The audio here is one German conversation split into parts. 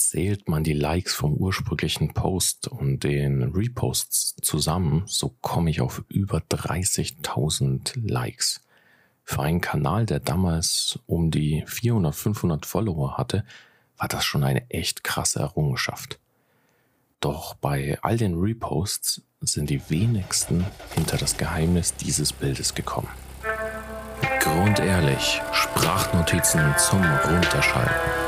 Zählt man die Likes vom ursprünglichen Post und den Reposts zusammen, so komme ich auf über 30.000 Likes. Für einen Kanal, der damals um die 400, 500 Follower hatte, war das schon eine echt krasse Errungenschaft. Doch bei all den Reposts sind die wenigsten hinter das Geheimnis dieses Bildes gekommen. Grundehrlich, Sprachnotizen zum Runterschalten.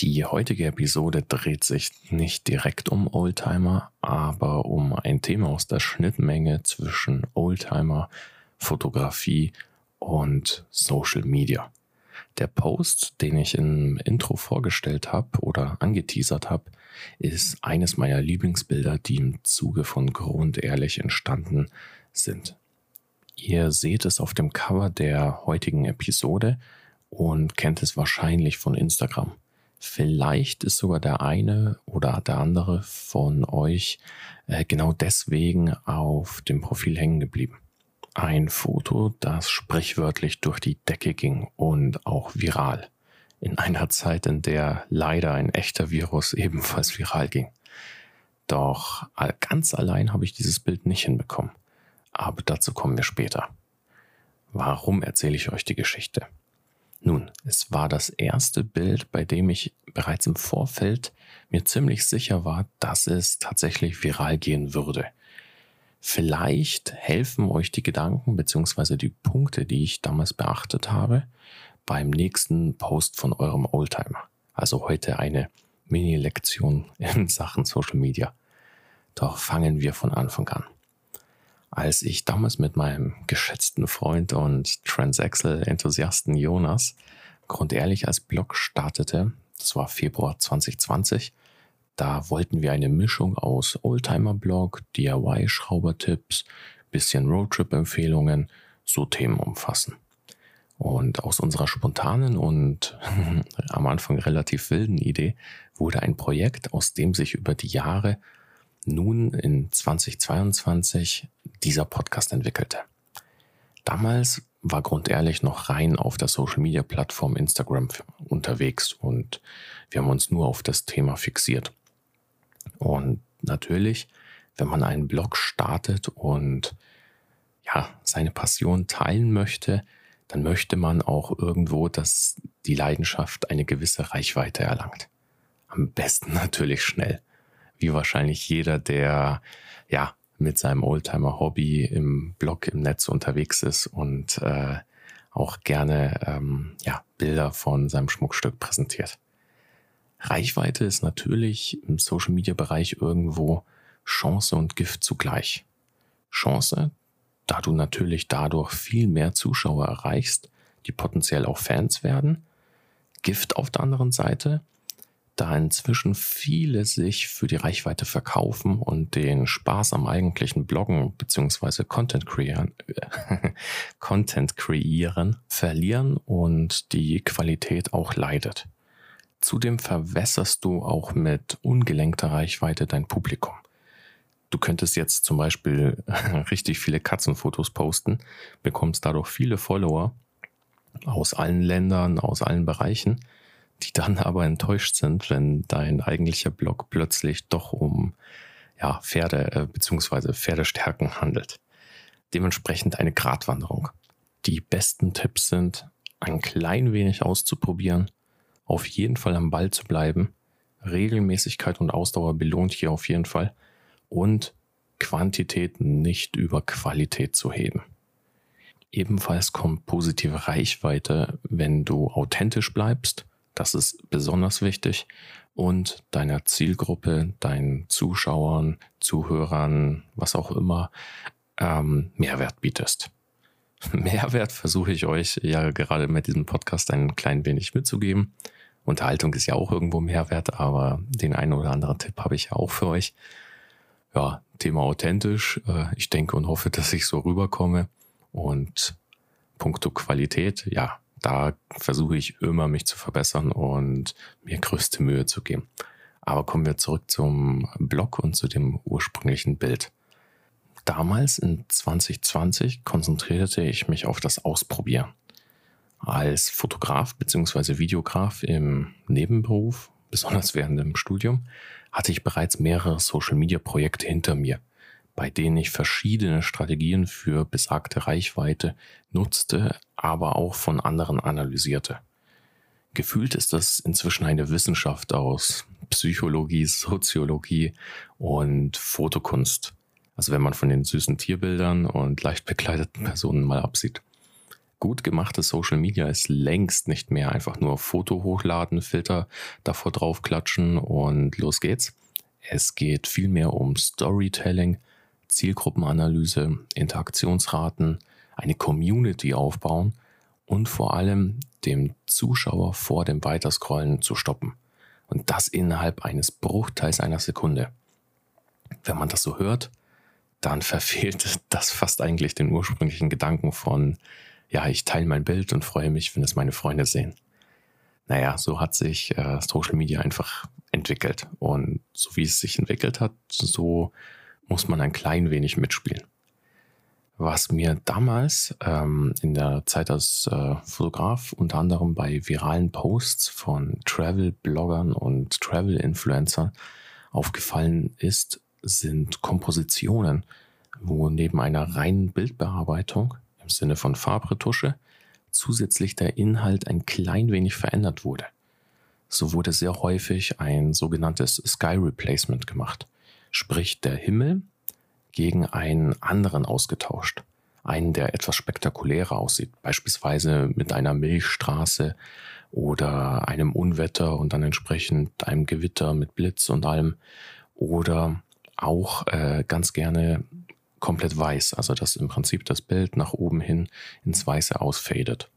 Die heutige Episode dreht sich nicht direkt um Oldtimer, aber um ein Thema aus der Schnittmenge zwischen Oldtimer, Fotografie und Social Media. Der Post, den ich im Intro vorgestellt habe oder angeteasert habe, ist eines meiner Lieblingsbilder, die im Zuge von Grundehrlich entstanden sind. Ihr seht es auf dem Cover der heutigen Episode und kennt es wahrscheinlich von Instagram. Vielleicht ist sogar der eine oder der andere von euch äh, genau deswegen auf dem Profil hängen geblieben. Ein Foto, das sprichwörtlich durch die Decke ging und auch viral. In einer Zeit, in der leider ein echter Virus ebenfalls viral ging. Doch ganz allein habe ich dieses Bild nicht hinbekommen. Aber dazu kommen wir später. Warum erzähle ich euch die Geschichte? Nun, es war das erste Bild, bei dem ich bereits im Vorfeld mir ziemlich sicher war, dass es tatsächlich viral gehen würde. Vielleicht helfen euch die Gedanken bzw. die Punkte, die ich damals beachtet habe, beim nächsten Post von eurem Oldtimer. Also heute eine Mini-Lektion in Sachen Social Media. Doch fangen wir von Anfang an. Als ich damals mit meinem geschätzten Freund und Transaxle-Enthusiasten Jonas grundehrlich als Blog startete, das war Februar 2020, da wollten wir eine Mischung aus Oldtimer-Blog, DIY-Schraubertipps, bisschen Roadtrip-Empfehlungen, so Themen umfassen. Und aus unserer spontanen und am Anfang relativ wilden Idee wurde ein Projekt, aus dem sich über die Jahre nun in 2022 dieser Podcast entwickelte. Damals war grundehrlich noch rein auf der Social Media Plattform Instagram unterwegs und wir haben uns nur auf das Thema fixiert. Und natürlich, wenn man einen Blog startet und ja, seine Passion teilen möchte, dann möchte man auch irgendwo, dass die Leidenschaft eine gewisse Reichweite erlangt. Am besten natürlich schnell wie wahrscheinlich jeder, der ja mit seinem Oldtimer-Hobby im Blog im Netz unterwegs ist und äh, auch gerne ähm, ja, Bilder von seinem Schmuckstück präsentiert. Reichweite ist natürlich im Social-Media-Bereich irgendwo Chance und Gift zugleich. Chance, da du natürlich dadurch viel mehr Zuschauer erreichst, die potenziell auch Fans werden. Gift auf der anderen Seite, da inzwischen viele sich für die Reichweite verkaufen und den Spaß am eigentlichen Bloggen bzw. Content kreieren, Content kreieren verlieren und die Qualität auch leidet. Zudem verwässerst du auch mit ungelenkter Reichweite dein Publikum. Du könntest jetzt zum Beispiel richtig viele Katzenfotos posten, bekommst dadurch viele Follower aus allen Ländern, aus allen Bereichen die dann aber enttäuscht sind, wenn dein eigentlicher Blog plötzlich doch um ja, Pferde äh, bzw. Pferdestärken handelt. Dementsprechend eine Gratwanderung. Die besten Tipps sind, ein klein wenig auszuprobieren, auf jeden Fall am Ball zu bleiben, Regelmäßigkeit und Ausdauer belohnt hier auf jeden Fall und Quantität nicht über Qualität zu heben. Ebenfalls kommt positive Reichweite, wenn du authentisch bleibst das ist besonders wichtig. Und deiner Zielgruppe, deinen Zuschauern, Zuhörern, was auch immer, ähm, Mehrwert bietest. Mehrwert versuche ich euch ja gerade mit diesem Podcast ein klein wenig mitzugeben. Unterhaltung ist ja auch irgendwo Mehrwert, aber den einen oder anderen Tipp habe ich ja auch für euch. Ja, Thema authentisch. Äh, ich denke und hoffe, dass ich so rüberkomme. Und puncto Qualität, ja, da versuche ich immer mich zu verbessern und mir größte Mühe zu geben. Aber kommen wir zurück zum Blog und zu dem ursprünglichen Bild. Damals in 2020 konzentrierte ich mich auf das Ausprobieren. Als Fotograf bzw. Videograf im Nebenberuf, besonders während dem Studium, hatte ich bereits mehrere Social-Media-Projekte hinter mir, bei denen ich verschiedene Strategien für besagte Reichweite nutzte, aber auch von anderen analysierte. Gefühlt ist das inzwischen eine Wissenschaft aus Psychologie, Soziologie und Fotokunst. Also wenn man von den süßen Tierbildern und leicht bekleideten Personen mal absieht. Gut gemachtes Social Media ist längst nicht mehr einfach nur Foto hochladen, Filter davor draufklatschen und los geht's. Es geht vielmehr um Storytelling, Zielgruppenanalyse, Interaktionsraten, eine Community aufbauen und vor allem dem Zuschauer vor dem Weiterscrollen zu stoppen. Und das innerhalb eines Bruchteils einer Sekunde. Wenn man das so hört, dann verfehlt das fast eigentlich den ursprünglichen Gedanken von, ja, ich teile mein Bild und freue mich, wenn es meine Freunde sehen. Naja, so hat sich äh, Social Media einfach entwickelt. Und so wie es sich entwickelt hat, so muss man ein klein wenig mitspielen was mir damals ähm, in der Zeit als äh, Fotograf unter anderem bei viralen Posts von Travel-Bloggern und Travel-Influencern aufgefallen ist, sind Kompositionen, wo neben einer reinen Bildbearbeitung im Sinne von Farbretusche zusätzlich der Inhalt ein klein wenig verändert wurde. So wurde sehr häufig ein sogenanntes Sky Replacement gemacht. Sprich, der Himmel gegen einen anderen ausgetauscht. Einen, der etwas spektakulärer aussieht, beispielsweise mit einer Milchstraße oder einem Unwetter und dann entsprechend einem Gewitter mit Blitz und allem. Oder auch äh, ganz gerne komplett weiß, also dass im Prinzip das Bild nach oben hin ins Weiße ausfadet.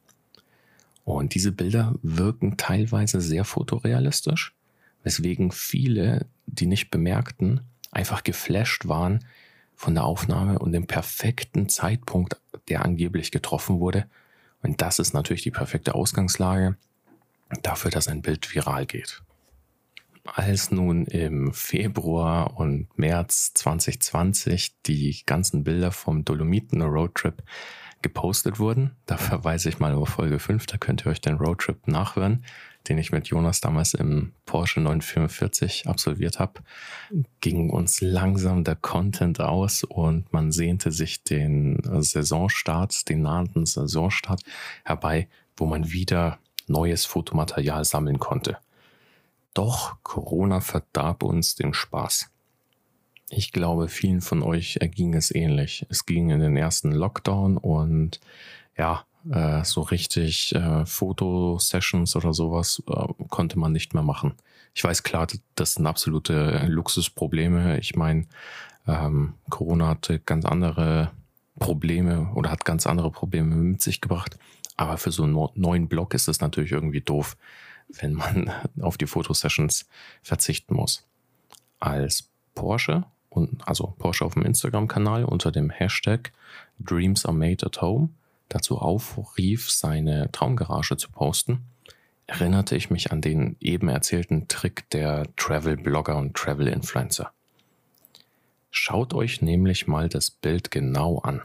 Und diese Bilder wirken teilweise sehr fotorealistisch, weswegen viele, die nicht bemerkten, einfach geflasht waren, von der Aufnahme und dem perfekten Zeitpunkt, der angeblich getroffen wurde. Und das ist natürlich die perfekte Ausgangslage dafür, dass ein Bild viral geht. Als nun im Februar und März 2020 die ganzen Bilder vom Dolomiten Roadtrip gepostet wurden, da verweise ich mal auf Folge 5, da könnt ihr euch den Roadtrip nachhören den ich mit Jonas damals im Porsche 944 absolviert habe, ging uns langsam der Content aus und man sehnte sich den Saisonstart, den nahenden Saisonstart herbei, wo man wieder neues Fotomaterial sammeln konnte. Doch Corona verdarb uns den Spaß. Ich glaube, vielen von euch erging es ähnlich. Es ging in den ersten Lockdown und ja, äh, so richtig äh, Fotosessions oder sowas äh, konnte man nicht mehr machen. Ich weiß klar, das sind absolute Luxusprobleme. Ich meine, ähm, Corona hatte ganz andere Probleme oder hat ganz andere Probleme mit sich gebracht. Aber für so einen neuen Blog ist es natürlich irgendwie doof, wenn man auf die Fotosessions verzichten muss. Als Porsche und also Porsche auf dem Instagram-Kanal unter dem Hashtag Dreams are made at home dazu aufrief, seine Traumgarage zu posten, erinnerte ich mich an den eben erzählten Trick der Travel-Blogger und Travel-Influencer. Schaut euch nämlich mal das Bild genau an.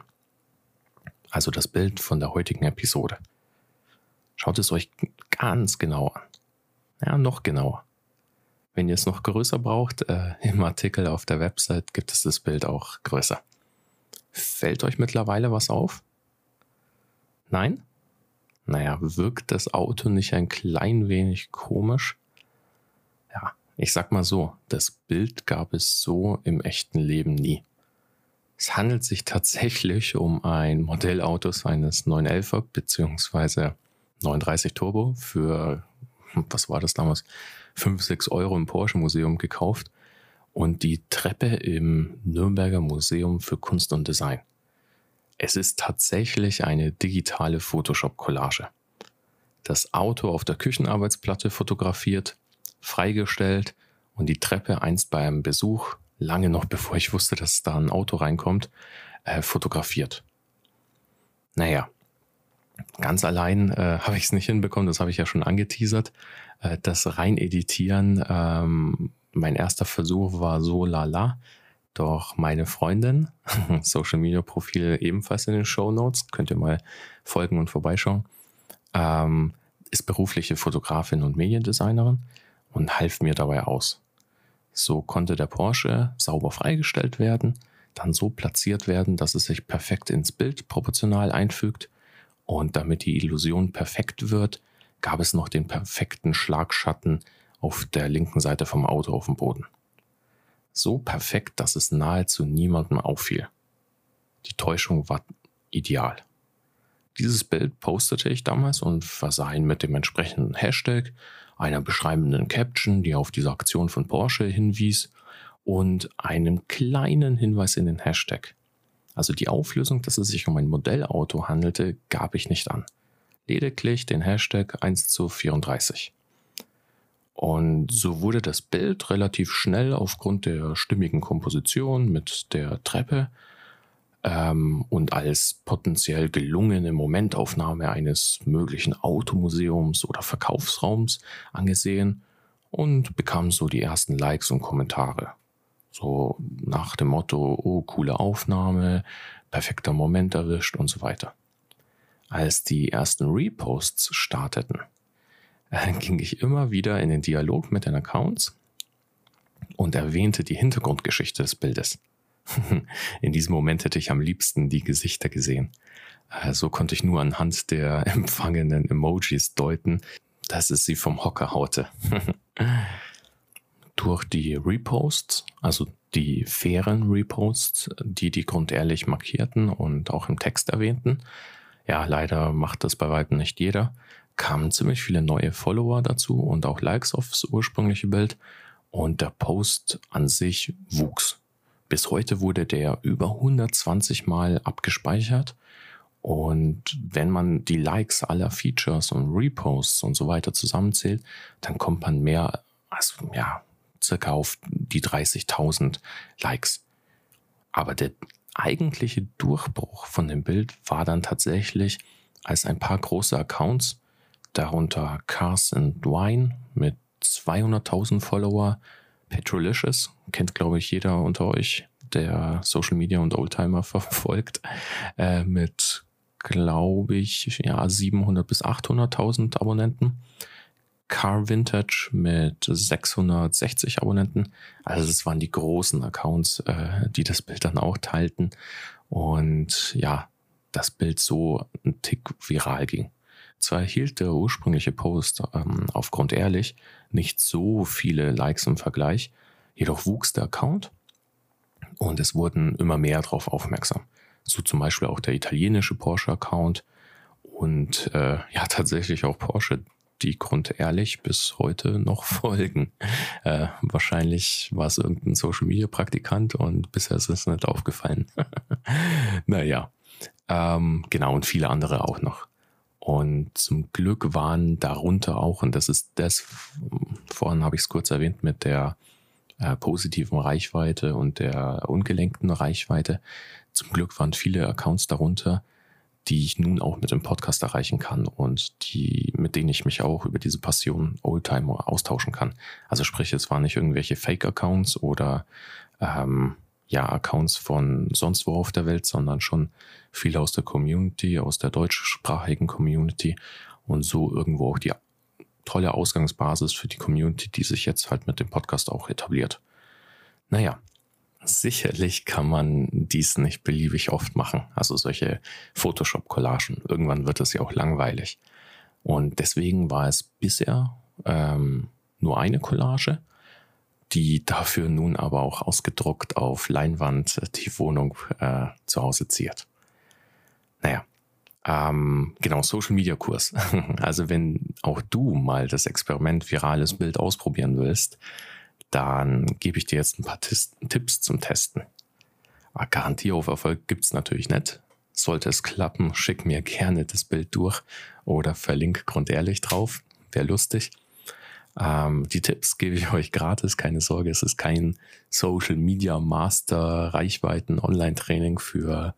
Also das Bild von der heutigen Episode. Schaut es euch ganz genau an. Ja, noch genauer. Wenn ihr es noch größer braucht, äh, im Artikel auf der Website gibt es das Bild auch größer. Fällt euch mittlerweile was auf? Nein? Naja, wirkt das Auto nicht ein klein wenig komisch? Ja, ich sag mal so, das Bild gab es so im echten Leben nie. Es handelt sich tatsächlich um ein Modellauto eines 911er bzw. 39 Turbo für, was war das damals, 5, 6 Euro im Porsche Museum gekauft und die Treppe im Nürnberger Museum für Kunst und Design. Es ist tatsächlich eine digitale Photoshop-Collage. Das Auto auf der Küchenarbeitsplatte fotografiert, freigestellt und die Treppe einst bei einem Besuch, lange noch bevor ich wusste, dass da ein Auto reinkommt, äh, fotografiert. Naja, ganz allein äh, habe ich es nicht hinbekommen, das habe ich ja schon angeteasert. Äh, das rein editieren, ähm, mein erster Versuch war so lala. Doch meine Freundin, Social Media Profil ebenfalls in den Show Notes, könnt ihr mal folgen und vorbeischauen, ähm, ist berufliche Fotografin und Mediendesignerin und half mir dabei aus. So konnte der Porsche sauber freigestellt werden, dann so platziert werden, dass es sich perfekt ins Bild proportional einfügt. Und damit die Illusion perfekt wird, gab es noch den perfekten Schlagschatten auf der linken Seite vom Auto auf dem Boden. So perfekt, dass es nahezu niemandem auffiel. Die Täuschung war ideal. Dieses Bild postete ich damals und versah ihn mit dem entsprechenden Hashtag, einer beschreibenden Caption, die auf diese Aktion von Porsche hinwies und einem kleinen Hinweis in den Hashtag. Also die Auflösung, dass es sich um ein Modellauto handelte, gab ich nicht an. Lediglich den Hashtag 1 zu 34. Und so wurde das Bild relativ schnell aufgrund der stimmigen Komposition mit der Treppe ähm, und als potenziell gelungene Momentaufnahme eines möglichen Automuseums oder Verkaufsraums angesehen und bekam so die ersten Likes und Kommentare. So nach dem Motto, oh, coole Aufnahme, perfekter Moment erwischt und so weiter. Als die ersten Reposts starteten, äh, ging ich immer wieder in den Dialog mit den Accounts und erwähnte die Hintergrundgeschichte des Bildes. in diesem Moment hätte ich am liebsten die Gesichter gesehen. Äh, so konnte ich nur anhand der empfangenen Emojis deuten, dass es sie vom Hocker haute. Durch die Reposts, also die fairen Reposts, die die grundehrlich markierten und auch im Text erwähnten, ja, leider macht das bei weitem nicht jeder, kamen ziemlich viele neue Follower dazu und auch Likes aufs ursprüngliche Bild und der Post an sich wuchs. Bis heute wurde der über 120 Mal abgespeichert. Und wenn man die Likes aller Features und Reposts und so weiter zusammenzählt, dann kommt man mehr, also ja, circa auf die 30.000 Likes. Aber der eigentliche Durchbruch von dem Bild war dann tatsächlich, als ein paar große Accounts, darunter Cars and Wine mit 200.000 Follower, Petrolicious, kennt glaube ich jeder unter euch, der Social Media und Oldtimer verfolgt, äh, mit glaube ich ja 700 bis 800.000 Abonnenten. Car Vintage mit 660 Abonnenten. Also es waren die großen Accounts, äh, die das Bild dann auch teilten und ja, das Bild so ein Tick viral ging. Zwar erhielt der ursprüngliche Post ähm, aufgrund ehrlich nicht so viele Likes im Vergleich, jedoch wuchs der Account und es wurden immer mehr darauf aufmerksam. So zum Beispiel auch der italienische Porsche-Account und äh, ja tatsächlich auch Porsche, die grundehrlich bis heute noch folgen. Äh, wahrscheinlich war es irgendein Social-Media-Praktikant und bisher ist es nicht aufgefallen. naja, ähm, genau und viele andere auch noch. Und zum Glück waren darunter auch, und das ist das, vorhin habe ich es kurz erwähnt, mit der äh, positiven Reichweite und der ungelenkten Reichweite. Zum Glück waren viele Accounts darunter, die ich nun auch mit dem Podcast erreichen kann und die, mit denen ich mich auch über diese Passion Oldtimer austauschen kann. Also sprich, es waren nicht irgendwelche Fake-Accounts oder ähm, ja, Accounts von sonst wo auf der Welt, sondern schon viele aus der Community, aus der deutschsprachigen Community und so irgendwo auch die tolle Ausgangsbasis für die Community, die sich jetzt halt mit dem Podcast auch etabliert. Naja, sicherlich kann man dies nicht beliebig oft machen. Also solche Photoshop-Collagen. Irgendwann wird es ja auch langweilig. Und deswegen war es bisher ähm, nur eine Collage die dafür nun aber auch ausgedruckt auf Leinwand die Wohnung äh, zu Hause ziert. Naja, ähm, genau, Social Media Kurs. Also wenn auch du mal das Experiment virales Bild ausprobieren willst, dann gebe ich dir jetzt ein paar Tis Tipps zum Testen. Ah, Garantie auf Erfolg gibt's natürlich nicht. Sollte es klappen, schick mir gerne das Bild durch oder verlink grundehrlich drauf. Wäre lustig. Ähm, die Tipps gebe ich euch gratis, keine Sorge, es ist kein Social Media Master Reichweiten Online Training für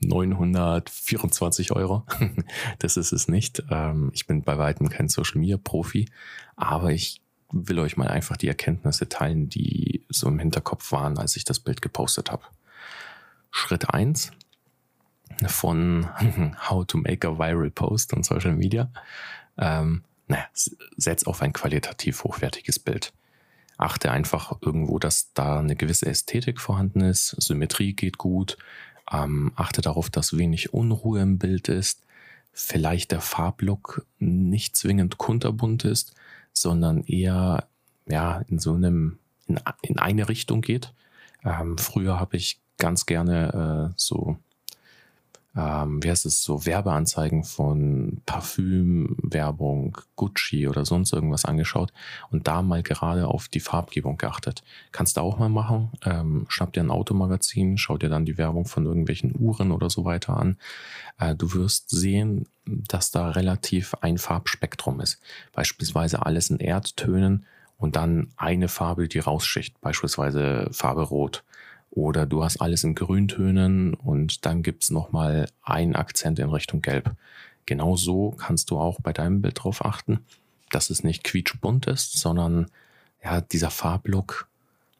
924 Euro. das ist es nicht. Ähm, ich bin bei weitem kein Social Media Profi, aber ich will euch mal einfach die Erkenntnisse teilen, die so im Hinterkopf waren, als ich das Bild gepostet habe. Schritt eins von How to Make a Viral Post on Social Media. Ähm, naja, setz auf ein qualitativ hochwertiges Bild. Achte einfach irgendwo, dass da eine gewisse Ästhetik vorhanden ist, Symmetrie geht gut. Ähm, achte darauf, dass wenig Unruhe im Bild ist. Vielleicht der Farblook nicht zwingend kunterbunt ist, sondern eher ja in so einem in, in eine Richtung geht. Ähm, früher habe ich ganz gerne äh, so ähm, wie heißt es, so Werbeanzeigen von Parfümwerbung, Gucci oder sonst irgendwas angeschaut und da mal gerade auf die Farbgebung geachtet. Kannst du auch mal machen. Ähm, schnapp dir ein Automagazin, schau dir dann die Werbung von irgendwelchen Uhren oder so weiter an. Äh, du wirst sehen, dass da relativ ein Farbspektrum ist. Beispielsweise alles in Erdtönen und dann eine Farbe, die rausschicht, beispielsweise Farbe Rot. Oder du hast alles in Grüntönen und dann gibt's nochmal einen Akzent in Richtung Gelb. Genau so kannst du auch bei deinem Bild drauf achten, dass es nicht quietschbunt ist, sondern ja, dieser Farblook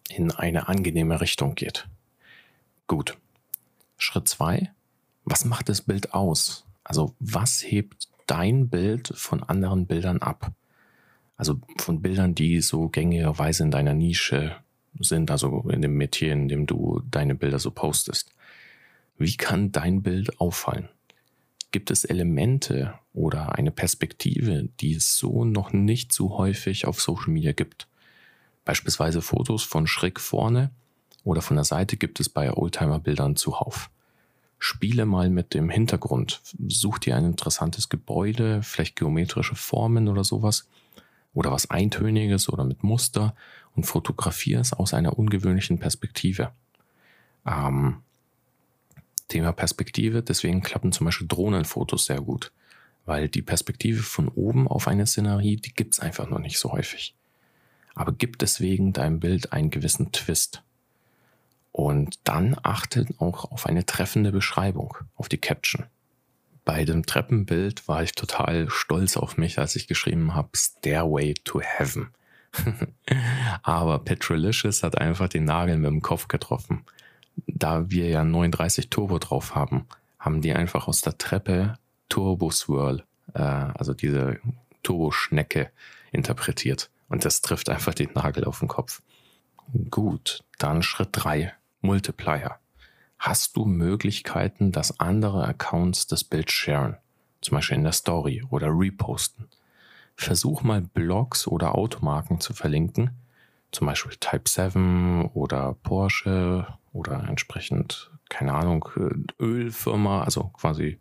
in eine angenehme Richtung geht. Gut. Schritt zwei: Was macht das Bild aus? Also was hebt dein Bild von anderen Bildern ab? Also von Bildern, die so gängigerweise in deiner Nische sind, also in dem Metier, in dem du deine Bilder so postest. Wie kann dein Bild auffallen? Gibt es Elemente oder eine Perspektive, die es so noch nicht so häufig auf Social Media gibt? Beispielsweise Fotos von schräg vorne oder von der Seite gibt es bei Oldtimer-Bildern zuhauf. Spiele mal mit dem Hintergrund. Such dir ein interessantes Gebäude, vielleicht geometrische Formen oder sowas oder was Eintöniges oder mit Muster und fotografiere es aus einer ungewöhnlichen Perspektive. Ähm, Thema Perspektive, deswegen klappen zum Beispiel Drohnenfotos sehr gut, weil die Perspektive von oben auf eine Szenerie, die gibt es einfach noch nicht so häufig. Aber gibt deswegen deinem Bild einen gewissen Twist. Und dann achtet auch auf eine treffende Beschreibung, auf die Caption. Bei dem Treppenbild war ich total stolz auf mich, als ich geschrieben habe Stairway to Heaven. Aber Petrolicious hat einfach den Nagel mit dem Kopf getroffen. Da wir ja 39 Turbo drauf haben, haben die einfach aus der Treppe Turbo Swirl, äh, also diese Turbo-Schnecke, interpretiert. Und das trifft einfach den Nagel auf den Kopf. Gut, dann Schritt drei: Multiplier hast du Möglichkeiten, dass andere Accounts das Bild sharen, zum Beispiel in der Story oder reposten. Versuch mal Blogs oder Automarken zu verlinken, zum Beispiel Type 7 oder Porsche oder entsprechend, keine Ahnung, Ölfirma, also quasi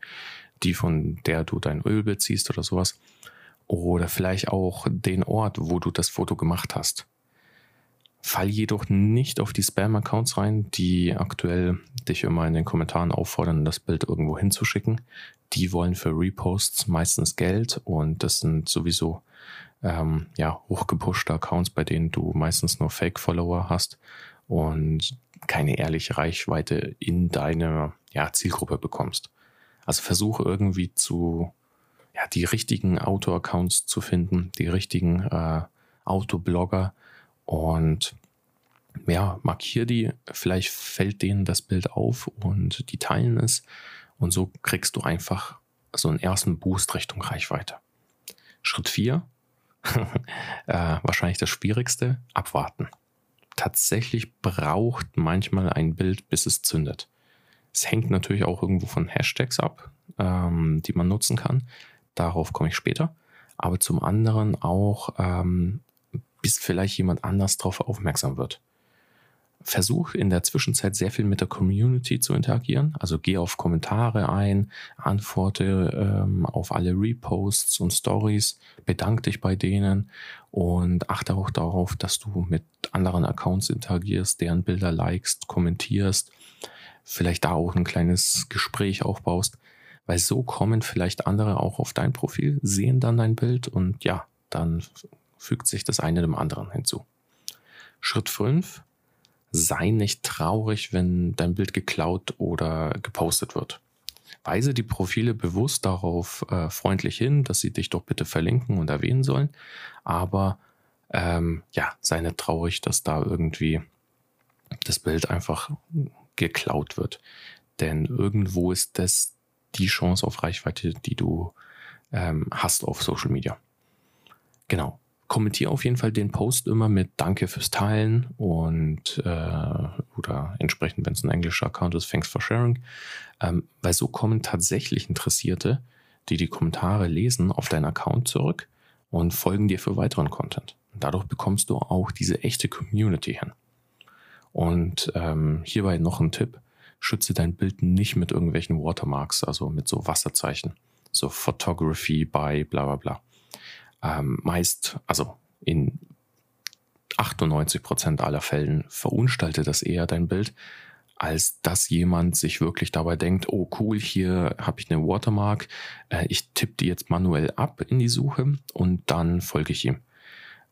die, von der du dein Öl beziehst oder sowas. Oder vielleicht auch den Ort, wo du das Foto gemacht hast. Fall jedoch nicht auf die Spam-Accounts rein, die aktuell dich immer in den Kommentaren auffordern, das Bild irgendwo hinzuschicken. Die wollen für Reposts meistens Geld und das sind sowieso ähm, ja, hochgepushte Accounts, bei denen du meistens nur Fake-Follower hast und keine ehrliche Reichweite in deine ja, Zielgruppe bekommst. Also versuche irgendwie zu, ja, die richtigen Auto-Accounts zu finden, die richtigen äh, Autoblogger, und ja, markier die, vielleicht fällt denen das Bild auf und die teilen es. Und so kriegst du einfach so einen ersten Boost Richtung Reichweite. Schritt 4, äh, wahrscheinlich das Schwierigste, abwarten. Tatsächlich braucht manchmal ein Bild, bis es zündet. Es hängt natürlich auch irgendwo von Hashtags ab, ähm, die man nutzen kann. Darauf komme ich später. Aber zum anderen auch ähm, bis vielleicht jemand anders darauf aufmerksam wird. Versuch in der Zwischenzeit sehr viel mit der Community zu interagieren. Also geh auf Kommentare ein, antworte ähm, auf alle Reposts und Stories, bedank dich bei denen und achte auch darauf, dass du mit anderen Accounts interagierst, deren Bilder likest, kommentierst, vielleicht da auch ein kleines Gespräch aufbaust, weil so kommen vielleicht andere auch auf dein Profil, sehen dann dein Bild und ja, dann fügt sich das eine dem anderen hinzu. Schritt 5. Sei nicht traurig, wenn dein Bild geklaut oder gepostet wird. Weise die Profile bewusst darauf äh, freundlich hin, dass sie dich doch bitte verlinken und erwähnen sollen. Aber ähm, ja, sei nicht traurig, dass da irgendwie das Bild einfach geklaut wird. Denn irgendwo ist das die Chance auf Reichweite, die du ähm, hast auf Social Media. Genau. Kommentiere auf jeden Fall den Post immer mit Danke fürs Teilen und äh, oder entsprechend, wenn es ein englischer Account ist, Thanks for Sharing. Ähm, weil so kommen tatsächlich Interessierte, die die Kommentare lesen, auf deinen Account zurück und folgen dir für weiteren Content. Dadurch bekommst du auch diese echte Community hin. Und ähm, hierbei noch ein Tipp. Schütze dein Bild nicht mit irgendwelchen Watermarks, also mit so Wasserzeichen. So Photography by bla bla bla. Ähm, meist, also in 98 Prozent aller Fällen verunstaltet das eher dein Bild, als dass jemand sich wirklich dabei denkt, oh cool, hier habe ich eine Watermark, äh, ich tippe die jetzt manuell ab in die Suche und dann folge ich ihm.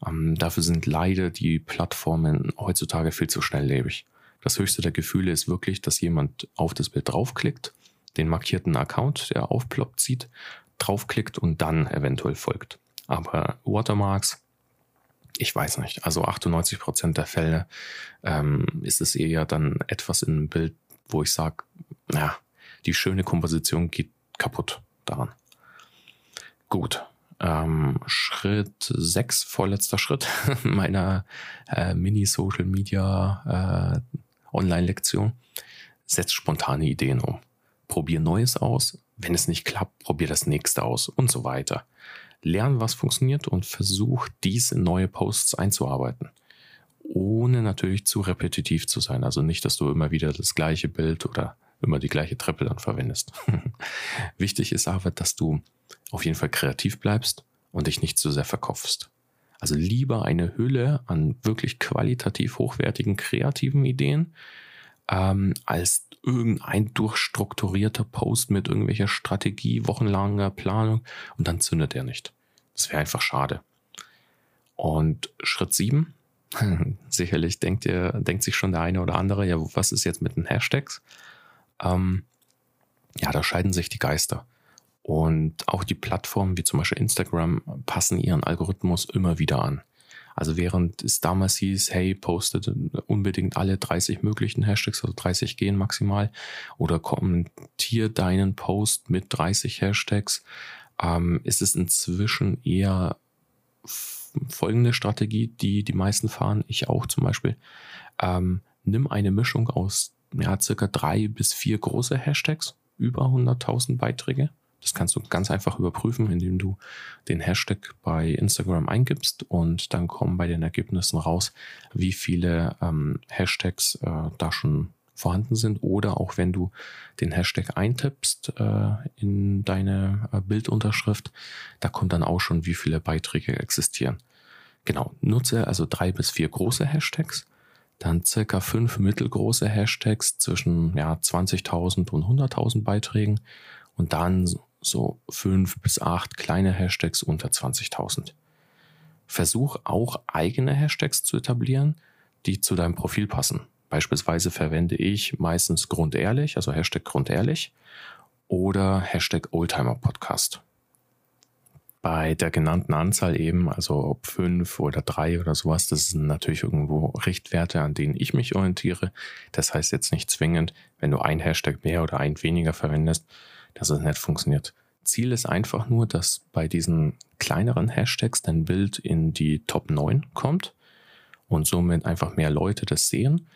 Ähm, dafür sind leider die Plattformen heutzutage viel zu schnelllebig. Das höchste der Gefühle ist wirklich, dass jemand auf das Bild draufklickt, den markierten Account, der aufploppt, sieht, draufklickt und dann eventuell folgt. Aber Watermarks, ich weiß nicht. Also 98 Prozent der Fälle ähm, ist es eher dann etwas in einem Bild, wo ich sage, ja, die schöne Komposition geht kaputt daran. Gut. Ähm, Schritt 6, vorletzter Schritt meiner äh, Mini-Social Media äh. Setz spontane Ideen um. Probier Neues aus. Wenn es nicht klappt, probier das nächste aus und so weiter. Lern, was funktioniert und versuch, dies in neue Posts einzuarbeiten. Ohne natürlich zu repetitiv zu sein. Also nicht, dass du immer wieder das gleiche Bild oder immer die gleiche Treppe dann verwendest. Wichtig ist aber, dass du auf jeden Fall kreativ bleibst und dich nicht zu sehr verkopfst. Also lieber eine Hülle an wirklich qualitativ hochwertigen kreativen Ideen, ähm, als irgendein durchstrukturierter Post mit irgendwelcher Strategie, wochenlanger Planung und dann zündet er nicht. Das wäre einfach schade. Und Schritt sieben, sicherlich denkt ihr, denkt sich schon der eine oder andere, ja, was ist jetzt mit den Hashtags? Ähm, ja, da scheiden sich die Geister. Und auch die Plattformen wie zum Beispiel Instagram passen ihren Algorithmus immer wieder an. Also während es damals hieß, hey, postet unbedingt alle 30 möglichen Hashtags, also 30 gehen maximal, oder kommentier deinen Post mit 30 Hashtags, ähm, ist es inzwischen eher folgende Strategie, die die meisten fahren, ich auch zum Beispiel. Ähm, nimm eine Mischung aus ja, circa drei bis vier große Hashtags, über 100.000 Beiträge das kannst du ganz einfach überprüfen, indem du den Hashtag bei Instagram eingibst und dann kommen bei den Ergebnissen raus, wie viele ähm, Hashtags äh, da schon vorhanden sind oder auch wenn du den Hashtag eintippst äh, in deine äh, Bildunterschrift, da kommt dann auch schon, wie viele Beiträge existieren. Genau, nutze also drei bis vier große Hashtags, dann circa fünf mittelgroße Hashtags zwischen ja, 20.000 und 100.000 Beiträgen und dann so fünf bis acht kleine Hashtags unter 20.000. Versuch auch eigene Hashtags zu etablieren, die zu deinem Profil passen. Beispielsweise verwende ich meistens grundehrlich, also Hashtag grundehrlich oder Hashtag Oldtimer Podcast. Bei der genannten Anzahl eben, also ob fünf oder drei oder sowas, das sind natürlich irgendwo Richtwerte, an denen ich mich orientiere. Das heißt jetzt nicht zwingend, wenn du ein Hashtag mehr oder ein weniger verwendest, dass es nicht funktioniert. Ziel ist einfach nur, dass bei diesen kleineren Hashtags dein Bild in die Top 9 kommt und somit einfach mehr Leute das sehen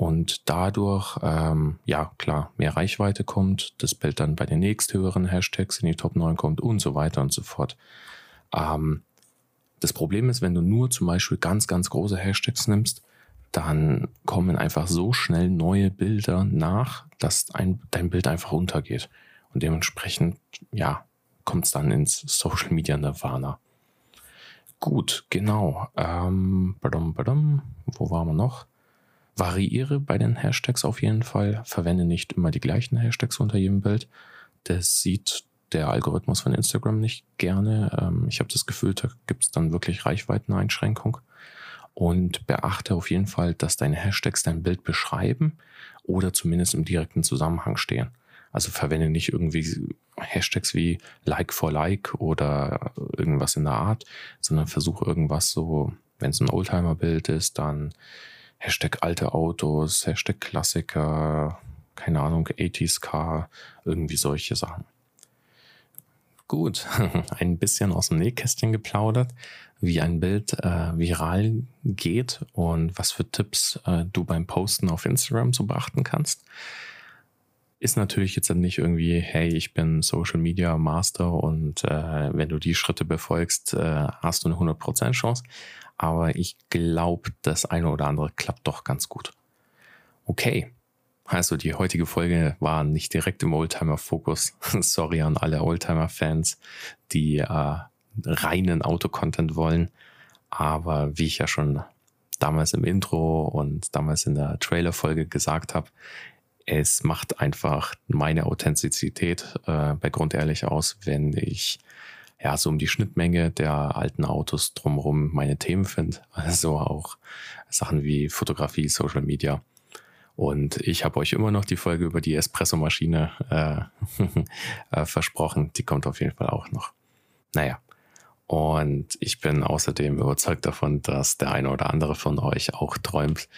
und dadurch, ähm, ja klar, mehr Reichweite kommt, das Bild dann bei den nächsthöheren Hashtags in die Top 9 kommt und so weiter und so fort. Ähm, das Problem ist, wenn du nur zum Beispiel ganz, ganz große Hashtags nimmst, dann kommen einfach so schnell neue Bilder nach, dass ein, dein Bild einfach untergeht. Und dementsprechend, ja, kommt es dann ins Social Media Nirvana. Gut, genau. Ähm, badum, badum, wo waren wir noch? Variiere bei den Hashtags auf jeden Fall. Verwende nicht immer die gleichen Hashtags unter jedem Bild. Das sieht der Algorithmus von Instagram nicht gerne. Ähm, ich habe das Gefühl, da gibt es dann wirklich Reichweiteneinschränkung. Und beachte auf jeden Fall, dass deine Hashtags dein Bild beschreiben oder zumindest im direkten Zusammenhang stehen. Also verwende nicht irgendwie Hashtags wie Like for Like oder irgendwas in der Art, sondern versuche irgendwas so wenn es ein Oldtimer-Bild ist, dann Hashtag alte Autos, Hashtag Klassiker, keine Ahnung, 80s Car, irgendwie solche Sachen. Gut, ein bisschen aus dem Nähkästchen geplaudert, wie ein Bild äh, viral geht und was für Tipps äh, du beim Posten auf Instagram so beachten kannst. Ist natürlich jetzt nicht irgendwie, hey, ich bin Social Media Master und äh, wenn du die Schritte befolgst, äh, hast du eine 100% Chance. Aber ich glaube, das eine oder andere klappt doch ganz gut. Okay, also die heutige Folge war nicht direkt im Oldtimer-Fokus. Sorry an alle Oldtimer-Fans, die äh, reinen Autocontent wollen. Aber wie ich ja schon damals im Intro und damals in der Trailer-Folge gesagt habe, es macht einfach meine Authentizität äh, bei Grundehrlich aus, wenn ich ja so um die Schnittmenge der alten Autos drumherum meine Themen finde. Also auch Sachen wie Fotografie, Social Media. Und ich habe euch immer noch die Folge über die Espresso-Maschine äh, äh, versprochen. Die kommt auf jeden Fall auch noch. Naja. Und ich bin außerdem überzeugt davon, dass der eine oder andere von euch auch träumt,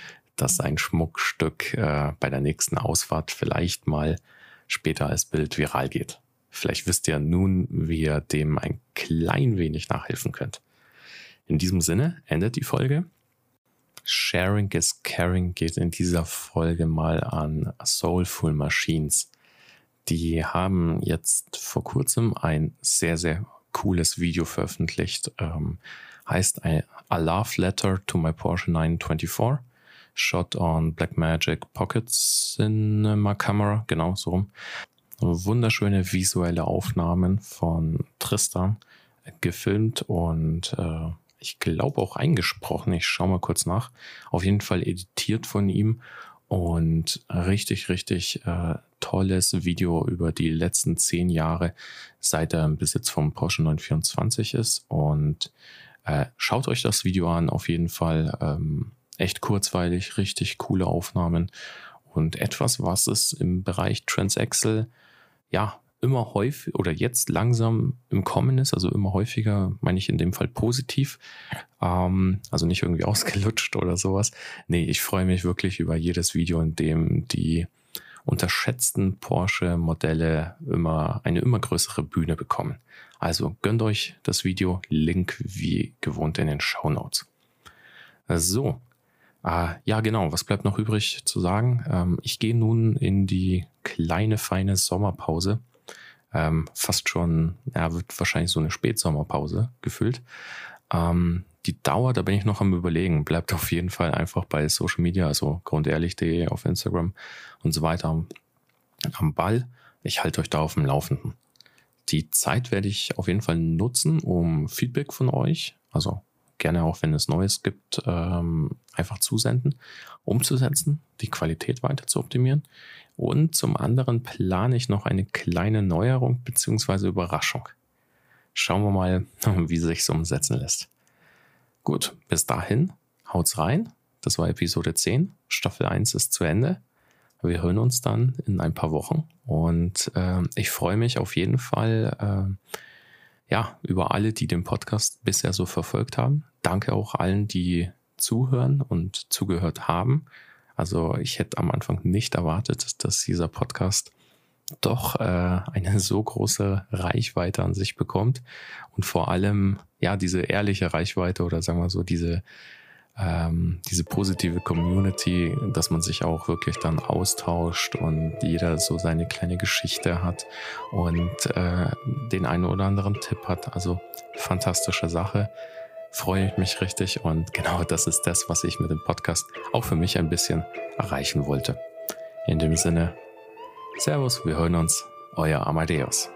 dass ein Schmuckstück äh, bei der nächsten Ausfahrt vielleicht mal später als Bild viral geht. Vielleicht wisst ihr nun, wie ihr dem ein klein wenig nachhelfen könnt. In diesem Sinne endet die Folge. Sharing is Caring geht in dieser Folge mal an Soulful Machines. Die haben jetzt vor kurzem ein sehr, sehr cooles Video veröffentlicht. Ähm, heißt A Love Letter to My Porsche 924 Shot on Blackmagic Pocket Cinema Camera, genau so rum. Wunderschöne visuelle Aufnahmen von Tristan gefilmt und äh, ich glaube auch eingesprochen. Ich schaue mal kurz nach. Auf jeden Fall editiert von ihm und richtig, richtig äh, tolles Video über die letzten zehn Jahre, seit er im Besitz vom Porsche 924 ist. Und äh, schaut euch das Video an, auf jeden Fall. Ähm, echt kurzweilig, richtig coole Aufnahmen und etwas, was es im Bereich Transaxle ja immer häufig oder jetzt langsam im Kommen ist, also immer häufiger, meine ich in dem Fall positiv, ähm, also nicht irgendwie ausgelutscht oder sowas. Nee, ich freue mich wirklich über jedes Video, in dem die unterschätzten Porsche-Modelle immer eine immer größere Bühne bekommen. Also gönnt euch das Video, Link wie gewohnt in den Show Notes. So, Ah, ja, genau. Was bleibt noch übrig zu sagen? Ähm, ich gehe nun in die kleine, feine Sommerpause. Ähm, fast schon, ja, wird wahrscheinlich so eine Spätsommerpause gefüllt. Ähm, die Dauer, da bin ich noch am überlegen, bleibt auf jeden Fall einfach bei Social Media, also grundehrlich.de auf Instagram und so weiter am, am Ball. Ich halte euch da auf dem Laufenden. Die Zeit werde ich auf jeden Fall nutzen, um Feedback von euch, also gerne auch, wenn es Neues gibt, ähm, einfach zusenden, umzusetzen, die Qualität weiter zu optimieren. Und zum anderen plane ich noch eine kleine Neuerung bzw. Überraschung. Schauen wir mal, wie sich umsetzen lässt. Gut, bis dahin, haut's rein. Das war Episode 10. Staffel 1 ist zu Ende. Wir hören uns dann in ein paar Wochen und äh, ich freue mich auf jeden Fall, äh, ja, über alle, die den Podcast bisher so verfolgt haben. Danke auch allen, die zuhören und zugehört haben. Also ich hätte am Anfang nicht erwartet, dass dieser Podcast doch äh, eine so große Reichweite an sich bekommt und vor allem ja diese ehrliche Reichweite oder sagen wir so diese ähm, diese positive Community, dass man sich auch wirklich dann austauscht und jeder so seine kleine Geschichte hat und äh, den einen oder anderen Tipp hat. Also fantastische Sache. Freue ich mich richtig und genau das ist das, was ich mit dem Podcast auch für mich ein bisschen erreichen wollte. In dem Sinne, Servus, wir hören uns, euer Amadeus.